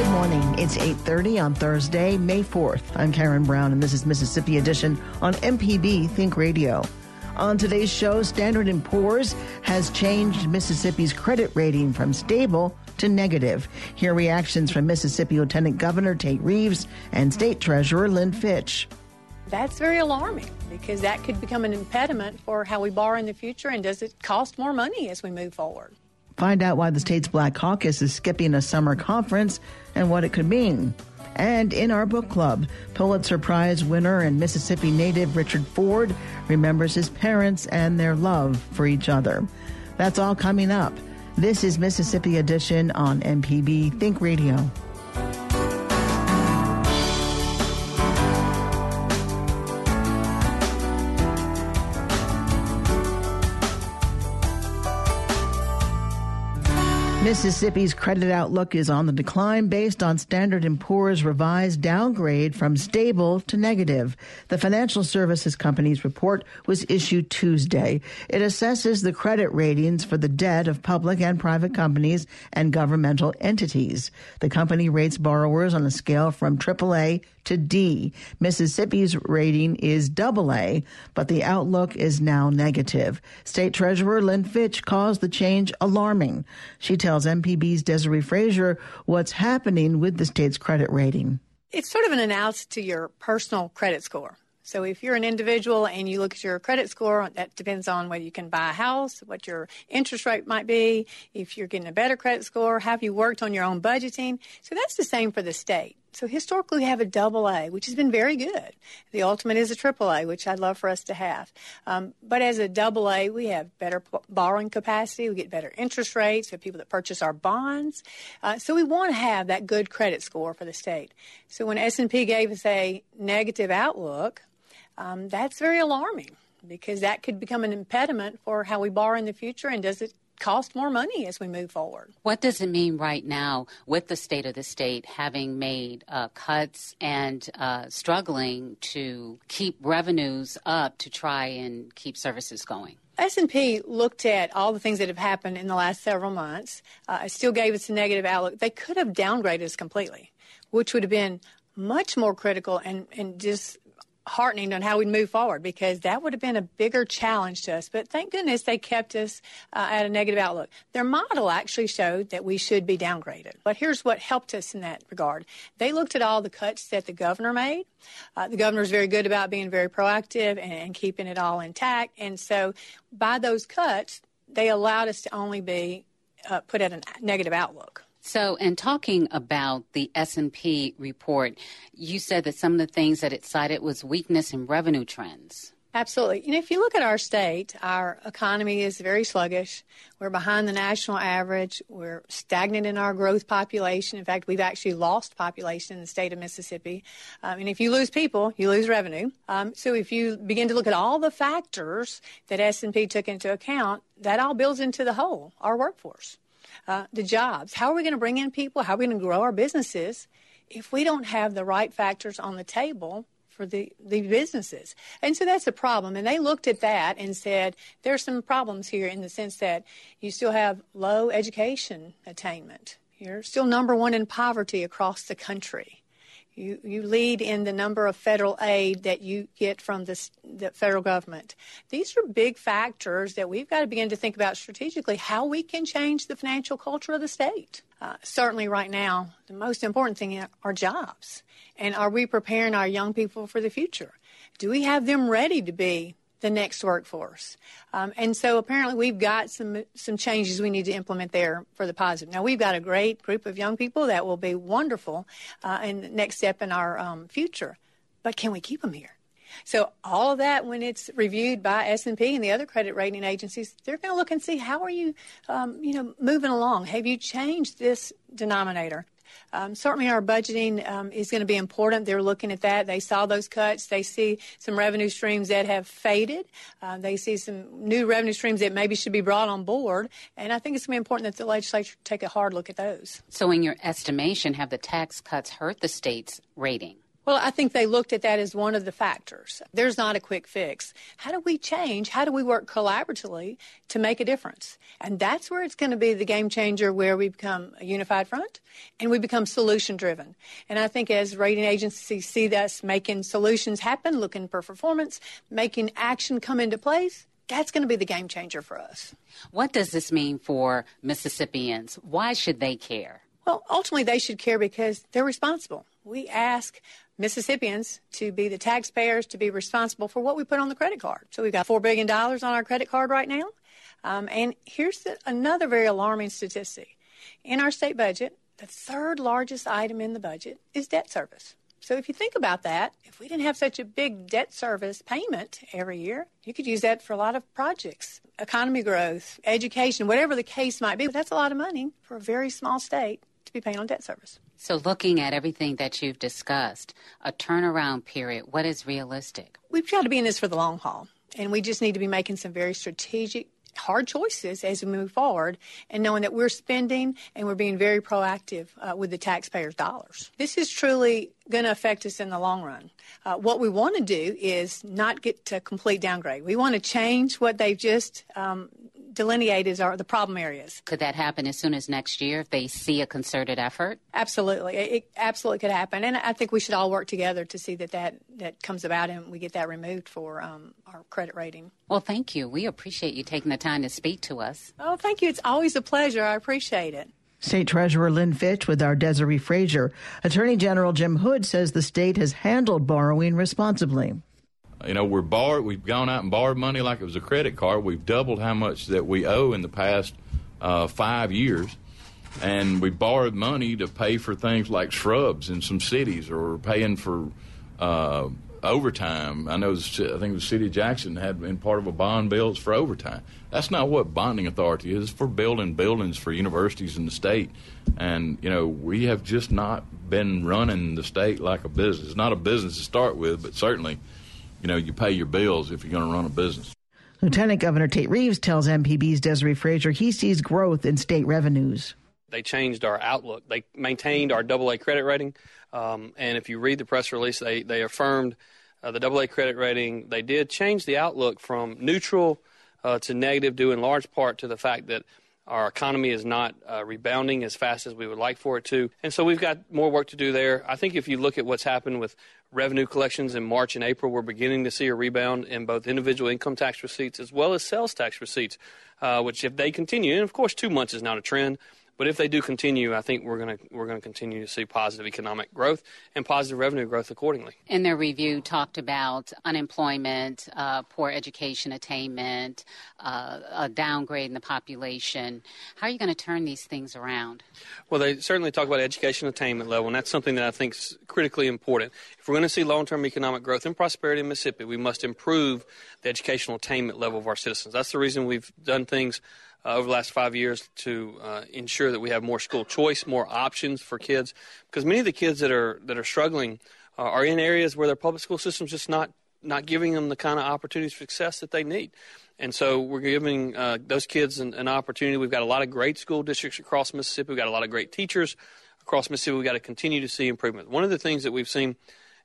Good morning. It's 8.30 on Thursday, May 4th. I'm Karen Brown, and this is Mississippi Edition on MPB Think Radio. On today's show, Standard & Poor's has changed Mississippi's credit rating from stable to negative. Hear reactions from Mississippi Lieutenant Governor Tate Reeves and State Treasurer Lynn Fitch. That's very alarming because that could become an impediment for how we borrow in the future and does it cost more money as we move forward? Find out why the state's Black Caucus is skipping a summer conference and what it could mean. And in our book club, Pulitzer Prize winner and Mississippi native Richard Ford remembers his parents and their love for each other. That's all coming up. This is Mississippi Edition on MPB Think Radio. Mississippi's credit outlook is on the decline based on Standard & Poor's revised downgrade from stable to negative. The financial services company's report was issued Tuesday. It assesses the credit ratings for the debt of public and private companies and governmental entities. The company rates borrowers on a scale from AAA to D. Mississippi's rating is AA, but the outlook is now negative. State Treasurer Lynn Fitch calls the change alarming. She tells MPB's Desare Frazier what's happening with the state's credit rating. It's sort of an analysis to your personal credit score. So if you're an individual and you look at your credit score, that depends on whether you can buy a house, what your interest rate might be, if you're getting a better credit score, have you worked on your own budgeting. So that's the same for the state. So historically, we have a double A, which has been very good. The ultimate is a triple A, which I'd love for us to have. Um, but as a double A, we have better p- borrowing capacity. We get better interest rates. Have people that purchase our bonds. Uh, so we want to have that good credit score for the state. So when S&P gave us a negative outlook, um, that's very alarming because that could become an impediment for how we borrow in the future and does it cost more money as we move forward. What does it mean right now with the state of the state having made uh, cuts and uh, struggling to keep revenues up to try and keep services going? S&P looked at all the things that have happened in the last several months. Uh, it still gave us a negative outlook. They could have downgraded us completely, which would have been much more critical and, and just heartening on how we'd move forward because that would have been a bigger challenge to us. But thank goodness they kept us uh, at a negative outlook. Their model actually showed that we should be downgraded. But here's what helped us in that regard. They looked at all the cuts that the governor made. Uh, the governor is very good about being very proactive and, and keeping it all intact. And so by those cuts, they allowed us to only be uh, put at a negative outlook. So, in talking about the S&P report, you said that some of the things that it cited was weakness in revenue trends. Absolutely. You know, if you look at our state, our economy is very sluggish. We're behind the national average. We're stagnant in our growth population. In fact, we've actually lost population in the state of Mississippi. Um, and if you lose people, you lose revenue. Um, so if you begin to look at all the factors that S&P took into account, that all builds into the whole, our workforce uh, the jobs. How are we going to bring in people? How are we going to grow our businesses if we don't have the right factors on the table for the, the businesses? And so that's a problem. And they looked at that and said there's some problems here in the sense that you still have low education attainment. You're still number one in poverty across the country. You, you lead in the number of federal aid that you get from this, the federal government. These are big factors that we've got to begin to think about strategically how we can change the financial culture of the state. Uh, certainly, right now, the most important thing are jobs. And are we preparing our young people for the future? Do we have them ready to be the next workforce. Um, and so apparently we've got some some changes we need to implement there for the positive. Now we've got a great group of young people that will be wonderful uh, and the next step in our um, future. But can we keep them here? So all of that, when it's reviewed by S&P and the other credit rating agencies, they're going to look and see how are you, um, you know, moving along. Have you changed this denominator? Um, certainly, our budgeting um, is going to be important. They're looking at that. They saw those cuts. They see some revenue streams that have faded. Uh, they see some new revenue streams that maybe should be brought on board. And I think it's going to be important that the legislature take a hard look at those. So, in your estimation, have the tax cuts hurt the state's rating? Well, I think they looked at that as one of the factors. There's not a quick fix. How do we change? How do we work collaboratively to make a difference? And that's where it's going to be the game changer where we become a unified front and we become solution driven. And I think as rating agencies see us making solutions happen, looking for performance, making action come into place, that's going to be the game changer for us. What does this mean for Mississippians? Why should they care? Well, ultimately, they should care because they're responsible. We ask Mississippians to be the taxpayers to be responsible for what we put on the credit card. So we've got $4 billion on our credit card right now. Um, and here's the, another very alarming statistic. In our state budget, the third largest item in the budget is debt service. So if you think about that, if we didn't have such a big debt service payment every year, you could use that for a lot of projects, economy growth, education, whatever the case might be. But that's a lot of money for a very small state to be paying on debt service. So, looking at everything that you've discussed, a turnaround period, what is realistic? We've got to be in this for the long haul, and we just need to be making some very strategic hard choices as we move forward and knowing that we're spending and we're being very proactive uh, with the taxpayers' dollars. This is truly going to affect us in the long run. Uh, what we want to do is not get to complete downgrade. We want to change what they've just um, delineated are the problem areas. Could that happen as soon as next year if they see a concerted effort? Absolutely. It, it absolutely could happen. And I think we should all work together to see that that, that comes about and we get that removed for um, our credit rating. Well, thank you. We appreciate you taking the time to speak to us. Oh, thank you. It's always a pleasure. I appreciate it. State Treasurer Lynn Fitch with our Desare Frazier. Attorney General Jim Hood says the state has handled borrowing responsibly. You know, we're borrowed. We've gone out and borrowed money like it was a credit card. We've doubled how much that we owe in the past uh, five years, and we borrowed money to pay for things like shrubs in some cities, or paying for uh, overtime. I know. I think the city of Jackson had been part of a bond bill for overtime. That's not what bonding authority is. It's for building buildings for universities in the state, and you know we have just not been running the state like a business. Not a business to start with, but certainly you know, you pay your bills if you're going to run a business. Lieutenant Governor Tate Reeves tells MPB's Desare Frazier he sees growth in state revenues. They changed our outlook. They maintained our AA credit rating. Um, and if you read the press release, they, they affirmed uh, the AA credit rating. They did change the outlook from neutral uh, to negative, due in large part to the fact that our economy is not uh, rebounding as fast as we would like for it to. And so we've got more work to do there. I think if you look at what's happened with revenue collections in March and April, we're beginning to see a rebound in both individual income tax receipts as well as sales tax receipts, uh, which if they continue, and of course, two months is not a trend, but if they do continue, I think we're going to we're going to continue to see positive economic growth and positive revenue growth accordingly. In their review, talked about unemployment, uh, poor education attainment, uh, a downgrade in the population. How are you going to turn these things around? Well, they certainly talk about education attainment level, and that's something that I think is critically important. If we're going to see long-term economic growth and prosperity in Mississippi, we must improve the educational attainment level of our citizens. That's the reason we've done things uh, over the last five years to uh, ensure that we have more school choice, more options for kids. Because many of the kids that are that are struggling uh, are in areas where their public school system's just not not giving them the kind of opportunities for success that they need. And so we're giving uh, those kids an, an, opportunity. We've got a lot of great school districts across Mississippi. We've got a lot of great teachers across Mississippi. We've got to continue to see improvement. One of the things that we've seen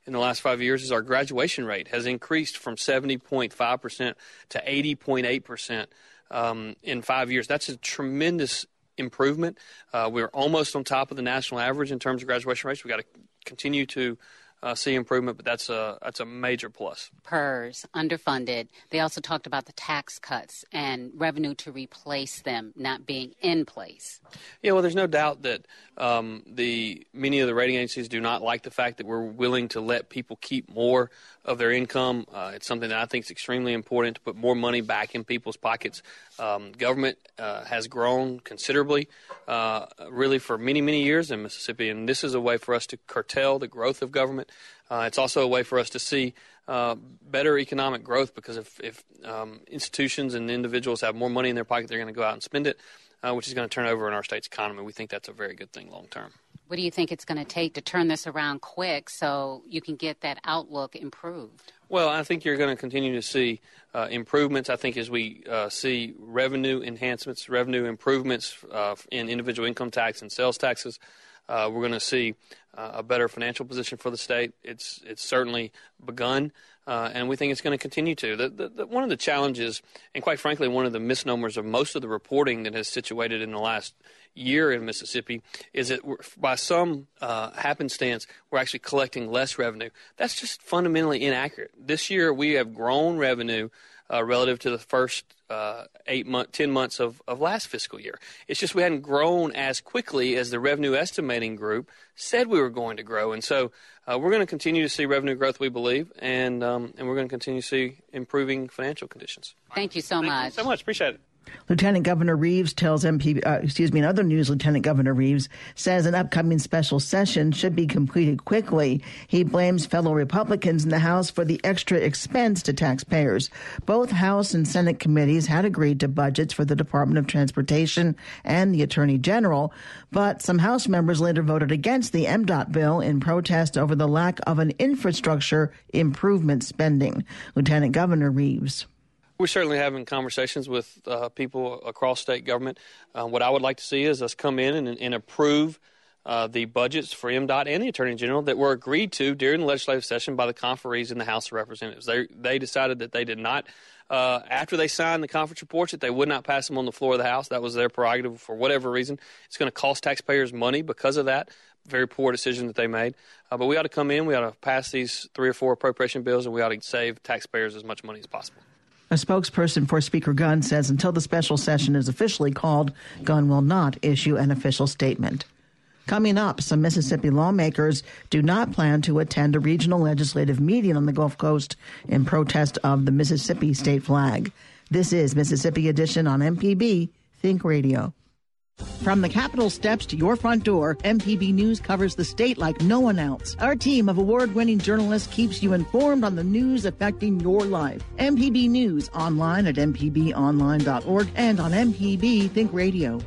in the last five years is our graduation rate has increased from 70.5% to 80.8% um, in five years. That's a tremendous improvement. Uh, we're almost on top of the national average in terms of graduation rates. We've got to continue to uh, see improvement, but that's a that's a major plus. PERS underfunded. They also talked about the tax cuts and revenue to replace them not being in place. Yeah, well, there's no doubt that um, the many of the rating agencies do not like the fact that we're willing to let people keep more of their income. Uh, it's something that I think is extremely important to put more money back in people's pockets. Um, government uh, has grown considerably, uh, really for many, many years in Mississippi, and this is a way for us to curtail the growth of government. Uh, it's also a way for us to see uh, better economic growth because if, if um, institutions and individuals have more money in their pocket, they're going to go out and spend it, uh, which is going to turn over in our state's economy. We think that's a very good thing long term. What do you think it's going to take to turn this around quick so you can get that outlook improved? Well, I think you're going to continue to see uh, improvements. I think as we uh, see revenue enhancements, revenue improvements uh, in individual income tax and sales taxes, uh, we're going to see uh, a better financial position for the state. It's it's certainly begun, uh, and we think it's going to continue to. The, the, the, one of the challenges, and quite frankly, one of the misnomers of most of the reporting that has situated in the last year in Mississippi is that by some uh, happenstance we're actually collecting less revenue. That's just fundamentally inaccurate. This year we have grown revenue uh, relative to the first uh, eight month, ten months of, of last fiscal year. It's just we hadn't grown as quickly as the revenue estimating group said we were going to grow, and so uh, we're going to continue to see revenue growth, we believe, and um, and we're going to continue to see improving financial conditions. Thank you so Thank much. You so much, appreciate it. Lieutenant Governor Reeves tells MP, uh, excuse me, in other news, Lieutenant Governor Reeves says an upcoming special session should be completed quickly. He blames fellow Republicans in the House for the extra expense to taxpayers. Both House and Senate committees had agreed to budgets for the Department of Transportation and the Attorney General, but some House members later voted against the MDOT bill in protest over the lack of an infrastructure improvement spending. Lieutenant Governor Reeves. We're certainly having conversations with uh, people across state government. Uh, what I would like to see is us come in and, and approve uh, the budgets for MDOT and the Attorney General that were agreed to during the legislative session by the conferees in the House of Representatives. They, they decided that they did not, uh, after they signed the conference reports, that they would not pass them on the floor of the House. That was their prerogative for whatever reason. It's going to cost taxpayers money because of that. Very poor decision that they made. Uh, but we ought to come in, we ought to pass these three or four appropriation bills, and we ought to save taxpayers as much money as possible. A spokesperson for Speaker Gunn says until the special session is officially called, Gunn will not issue an official statement. Coming up, some Mississippi lawmakers do not plan to attend a regional legislative meeting on the Gulf Coast in protest of the Mississippi state flag. This is Mississippi Edition on MPB Think Radio. From the Capitol steps to your front door, MPB News covers the state like no one else. Our team of award winning journalists keeps you informed on the news affecting your life. MPB News online at MPBOnline.org and on MPB Think Radio.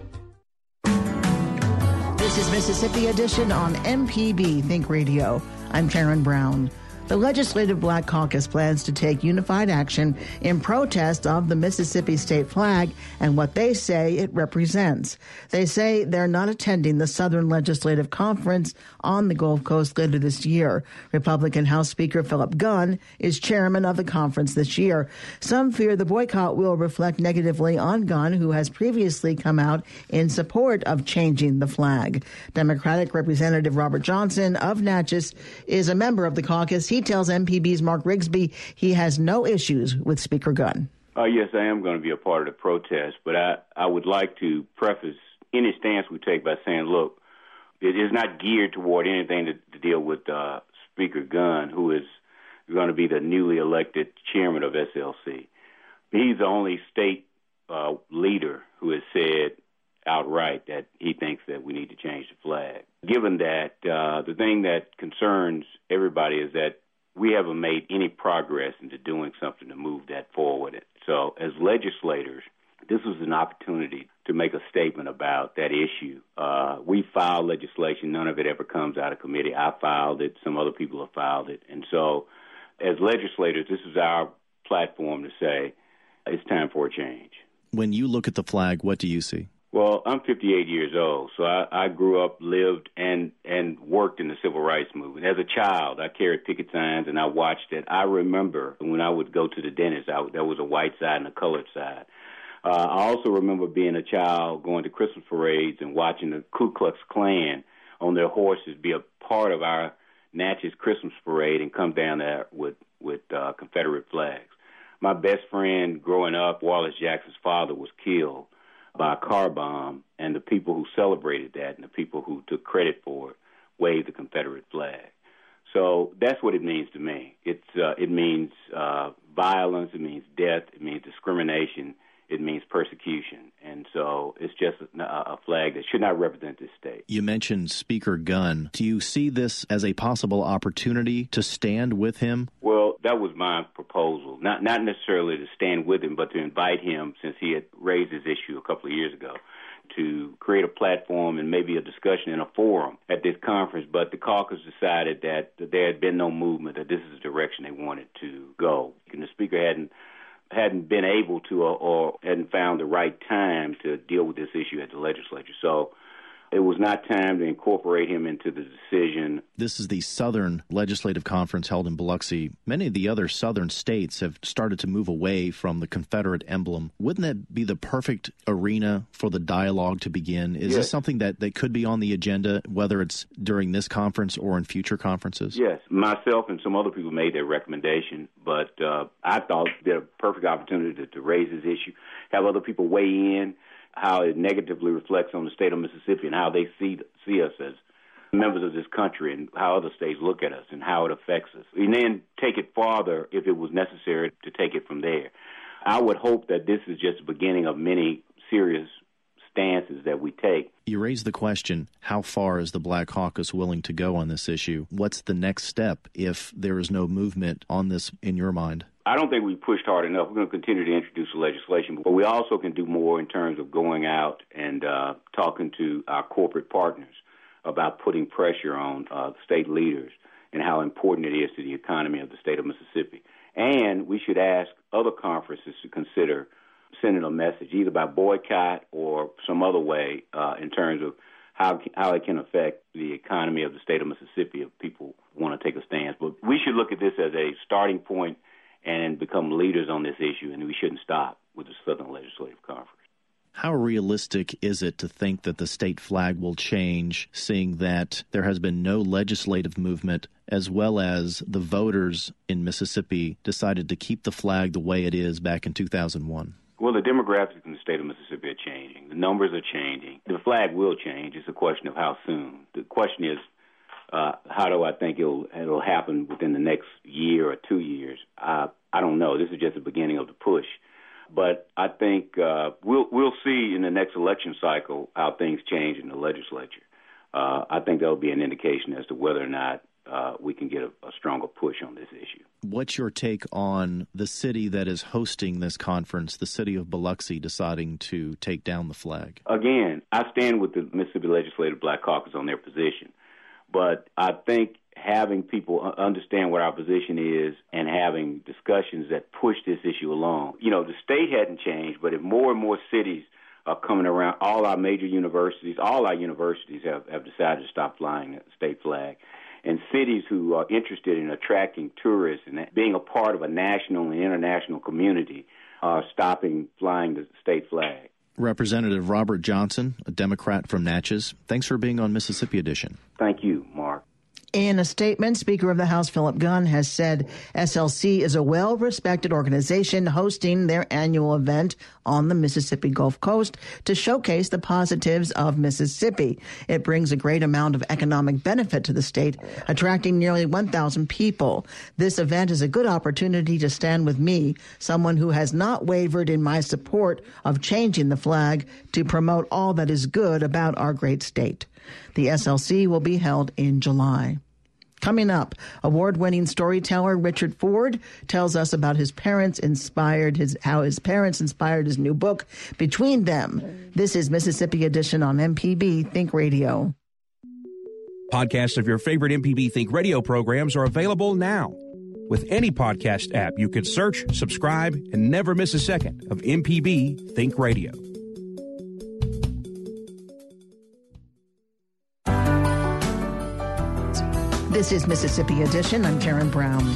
This is Mississippi Edition on MPB Think Radio. I'm Karen Brown. The Legislative Black Caucus plans to take unified action in protest of the Mississippi state flag and what they say it represents. They say they're not attending the Southern Legislative Conference on the Gulf Coast later this year. Republican House Speaker Philip Gunn is chairman of the conference this year. Some fear the boycott will reflect negatively on Gunn, who has previously come out in support of changing the flag. Democratic Representative Robert Johnson of Natchez is a member of the caucus. He tells MPB's Mark Rigsby he has no issues with Speaker Gunn. Uh, yes, I am going to be a part of the protest, but I, I would like to preface any stance we take by saying, look, it is not geared toward anything to, to deal with uh, Speaker Gunn, who is going to be the newly elected chairman of SLC. He's the only state uh, leader who has said outright that he thinks that we need to change the flag. Given that, uh, the thing that concerns everybody is that we haven't made any progress into doing something to move that forward. So, as legislators, this was an opportunity to make a statement about that issue. Uh, we filed legislation, none of it ever comes out of committee. I filed it, some other people have filed it. And so, as legislators, this is our platform to say it's time for a change. When you look at the flag, what do you see? Well, I'm 58 years old, so I, I grew up, lived, and and worked in the civil rights movement. As a child, I carried picket signs and I watched it. I remember when I would go to the dentist, I, there was a white side and a colored side. Uh, I also remember being a child going to Christmas parades and watching the Ku Klux Klan on their horses be a part of our Natchez Christmas parade and come down there with with uh, Confederate flags. My best friend growing up, Wharlest Jackson's father, was killed by a car bomb, and the people who celebrated that and the people who took credit for it waved the Confederate flag. So that's what it means to me. It's uh, it means uh, violence, it means death, it means discrimination, it means persecution. And so it's just a, flag that should not represent this state. You mentioned Speaker Gunn. Do you see this as a possible opportunity to stand with him? Well, that was my proposal. Not not necessarily to stand with him, but to invite him since he had raised this issue a couple of years ago to create a platform and maybe a discussion in a forum at this conference, but the caucus decided that there had been no movement, that this is the direction they wanted to go. And the speaker hadn't hadn't been able to or, or hadn't found the right time to deal with this issue at the legislature. So it was not time to incorporate him into the decision. This is the Southern Legislative Conference held in Biloxi. Many of the other Southern states have started to move away from the Confederate emblem. Wouldn't that be the perfect arena for the dialogue to begin? Is yes. this something that, that could be on the agenda, whether it's during this conference or in future conferences? Yes. Myself and some other people made that recommendation, but uh, I thought it a perfect opportunity to, to raise this issue, have other people weigh in how it negatively reflects on the state of Mississippi and how they see see us as members of this country and how other states look at us and how it affects us. And then take it farther if it was necessary to take it from there. I would hope that this is just the beginning of many serious stances that we take. You raise the question how far is the Black Caucus willing to go on this issue? What's the next step if there is no movement on this in your mind? I don't think we pushed hard enough. We're going to continue to introduce legislation, but we also can do more in terms of going out and uh, talking to our corporate partners about putting pressure on uh, state leaders and how important it is to the economy of the state of Mississippi. And we should ask other conferences to consider sending a message, either by boycott or some other way, uh, in terms of how how it can affect the economy of the state of Mississippi if people want to take a stance. But we should look at this as a starting point and become leaders on this issue, and we shouldn't stop with the Southern Legislative Conference. How realistic is it to think that the state flag will change, seeing that there has been no legislative movement, as well as the voters in Mississippi decided to keep the flag the way it is back in 2001? Well, the demographics in the state of Mississippi are changing. The numbers are changing. The flag will change. It's a question of how soon. The question is, uh, how do I think it'll it'll happen within the next year or two years? I I don't know. This is just the beginning of the push, but I think uh, we'll we'll see in the next election cycle how things change in the legislature. Uh, I think that'll be an indication as to whether or not uh, we can get a, a, stronger push on this issue. What's your take on the city that is hosting this conference, the city of Biloxi, deciding to take down the flag? Again, I stand with the Mississippi Legislative Black Caucus on their position. But I think having people understand what our position is and having discussions that push this issue along. You know, the state hadn't changed, but if more and more cities are coming around, all our major universities, all our universities have, have decided to stop flying the state flag. And cities who are interested in attracting tourists and being a part of a national and international community are stopping flying the state flag. Representative Robert Johnson, a Democrat from Natchez. Thanks for being on Mississippi Edition. Thank you, Mark. In a statement, Speaker of the House Philip Gunn has said SLC is a well respected organization hosting their annual event on the Mississippi Gulf Coast to showcase the positives of Mississippi. It brings a great amount of economic benefit to the state, attracting nearly 1,000 people. This event is a good opportunity to stand with me, someone who has not wavered in my support of changing the flag to promote all that is good about our great state. The SLC will be held in July. Coming up, award-winning storyteller Richard Ford tells us about his parents inspired his how his parents inspired his new book Between Them. This is Mississippi Edition on MPB Think Radio. Podcasts of your favorite MPB Think Radio programs are available now. With any podcast app, you can search, subscribe, and never miss a second of MPB Think Radio. This is Mississippi Edition. I'm Karen Brown.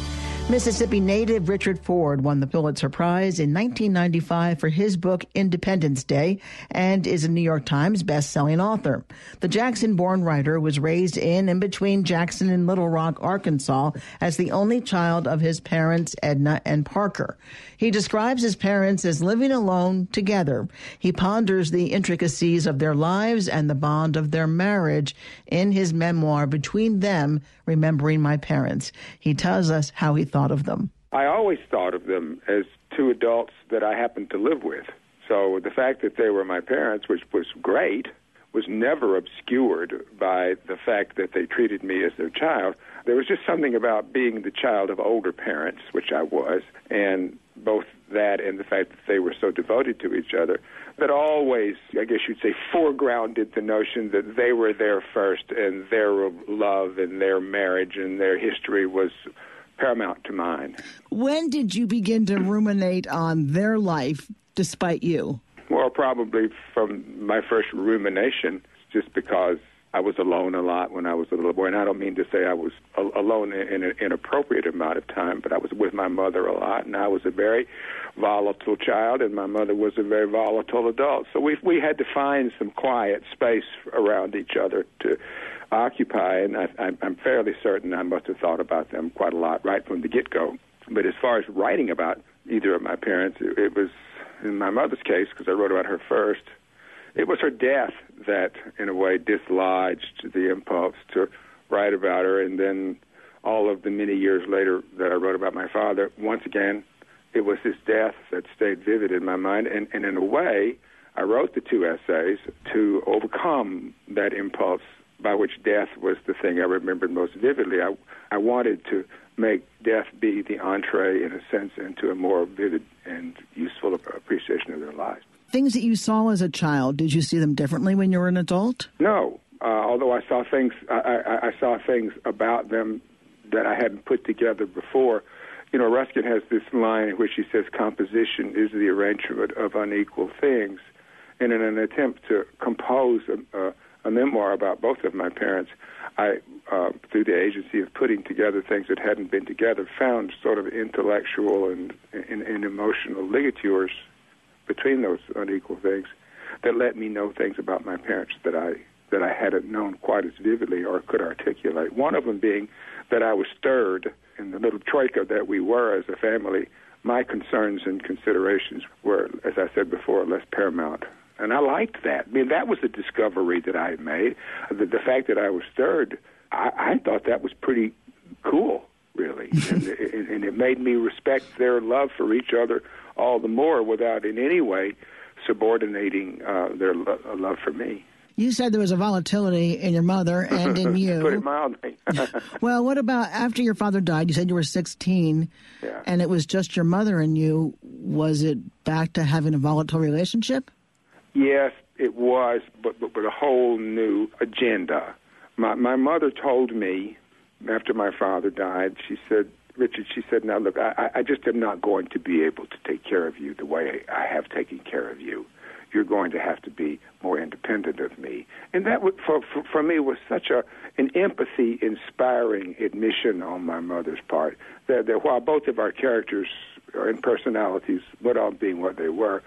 Mississippi native Richard Ford won the Pulitzer Prize in 1995 for his book Independence Day and is a New York Times best-selling author. The Jackson-born writer was raised in and between Jackson and Little Rock, Arkansas as the only child of his parents Edna and Parker. He describes his parents as living alone together. He ponders the intricacies of their lives and the bond of their marriage in his memoir Between Them, Remembering My Parents. He tells us how he thought of them? I always thought of them as two adults that I happened to live with. So the fact that they were my parents, which was great, was never obscured by the fact that they treated me as their child. There was just something about being the child of older parents, which I was, and both that and the fact that they were so devoted to each other, that always, I guess you'd say, foregrounded the notion that they were there first and their love and their marriage and their history was paramount to mine. When did you begin to ruminate on their life despite you? Well, probably from my first rumination, just because I was alone a lot when I was a little boy, and I don't mean to say I was alone in an inappropriate amount of time, but I was with my mother a lot, and I was a very volatile child, and my mother was a very volatile adult. So we we had to find some quiet space around each other to occupy, and I, I'm fairly certain I must have thought about them quite a lot right from the get-go. But as far as writing about either of my parents, it, it was in my mother's case because I wrote about her first it was her death that, in a way, dislodged the impulse to write about her. And then all of the many years later that I wrote about my father, once again, it was his death that stayed vivid in my mind. And, and in a way, I wrote the two essays to overcome that impulse by which death was the thing I remembered most vividly. I, I wanted to make death be the entree, in a sense, into a more vivid and useful appreciation of their lives things that you saw as a child, did you see them differently when you were an adult? No. Uh, although I saw things, I, I, I saw things about them that I hadn't put together before. You know, Ruskin has this line in which he says, "Composition is the arrangement of unequal things." And in an attempt to compose a, a, a memoir about both of my parents, I, uh, through the agency of putting together things that hadn't been together, found sort of intellectual and, and, and emotional ligatures between those unequal things that let me know things about my parents that I that I hadn't known quite as vividly or could articulate. One of them being that I was stirred in the little troika that we were as a family. My concerns and considerations were, as I said before, less paramount. And I liked that. I mean, that was a discovery that I had made. The, the fact that I was third, I, I thought that was pretty cool, really. and, and it made me respect their love for each other all the more without in any way subordinating uh, their lo- uh, love for me. You said there was a volatility in your mother and in you. Put it mildly. well, what about after your father died? You said you were 16, yeah. and it was just your mother and you. Was it back to having a volatile relationship? Yes, it was, but, but with a whole new agenda. My, my mother told me after my father died, she said, Richard, she said, "Now look, I, I just am not going to be able to take care of you the way I have taken care of you. You're going to have to be more independent of me." And that, would, for, for for me, was such a an empathy inspiring admission on my mother's part that, that while both of our characters and personalities went on being what they were,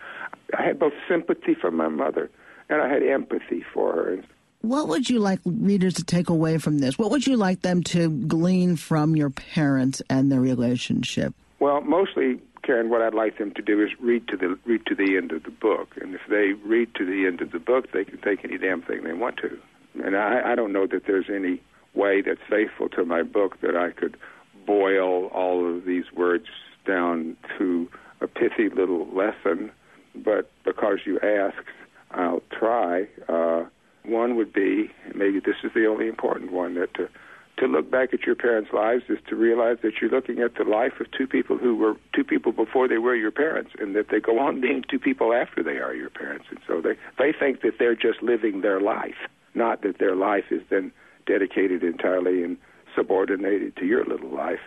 I had both sympathy for my mother and I had empathy for her. What would you like readers to take away from this? What would you like them to glean from your parents and their relationship? Well, mostly, Karen, what I'd like them to do is read to the read to the end of the book, and if they read to the end of the book, they can take any damn thing they want to. And I, I don't know that there's any way that's faithful to my book that I could boil all of these words down to a pithy little lesson. But because you asked, I'll try. Uh, one would be, maybe this is the only important one, that to, to look back at your parents' lives is to realize that you're looking at the life of two people who were two people before they were your parents, and that they go on being two people after they are your parents. And so they, they think that they're just living their life, not that their life is then dedicated entirely and subordinated to your little life.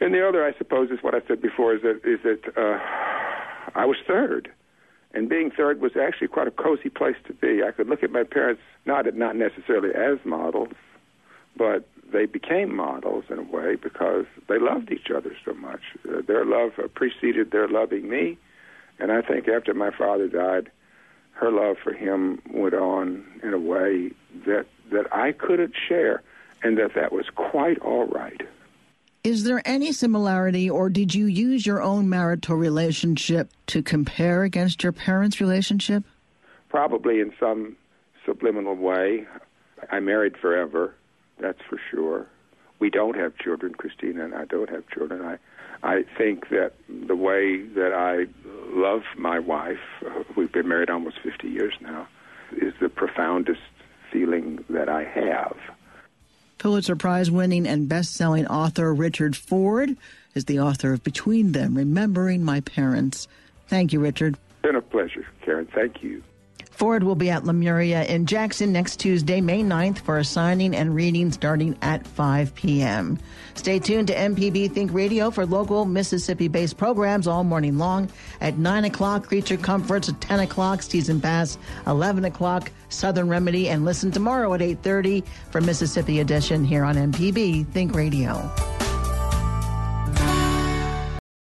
And the other, I suppose, is what I said before, is that is that uh, I was third and being third was actually quite a cozy place to be. I could look at my parents not not necessarily as models, but they became models in a way because they loved each other so much. Uh, their love preceded their loving me, and I think after my father died, her love for him went on in a way that that I couldn't share, and that that was quite all right. Is there any similarity, or did you use your own marital relationship to compare against your parents' relationship? Probably in some subliminal way. I married forever, that's for sure. We don't have children, Christina and I don't have children. I, I think that the way that I love my wife, uh, we've been married almost 50 years now, is the profoundest feeling that I have. Pulitzer Prize winning and best selling author Richard Ford is the author of Between Them Remembering My Parents. Thank you, Richard. It's Been a pleasure, Karen. Thank you. Ford will be at Lemuria in Jackson next Tuesday, May 9th, for a signing and reading starting at 5 p.m. Stay tuned to MPB Think Radio for local Mississippi based programs all morning long. At 9 o'clock, Creature Comforts, at 10 o'clock, Season Pass, 11 o'clock, Southern Remedy, and listen tomorrow at 8.30 for Mississippi Edition here on MPB Think Radio.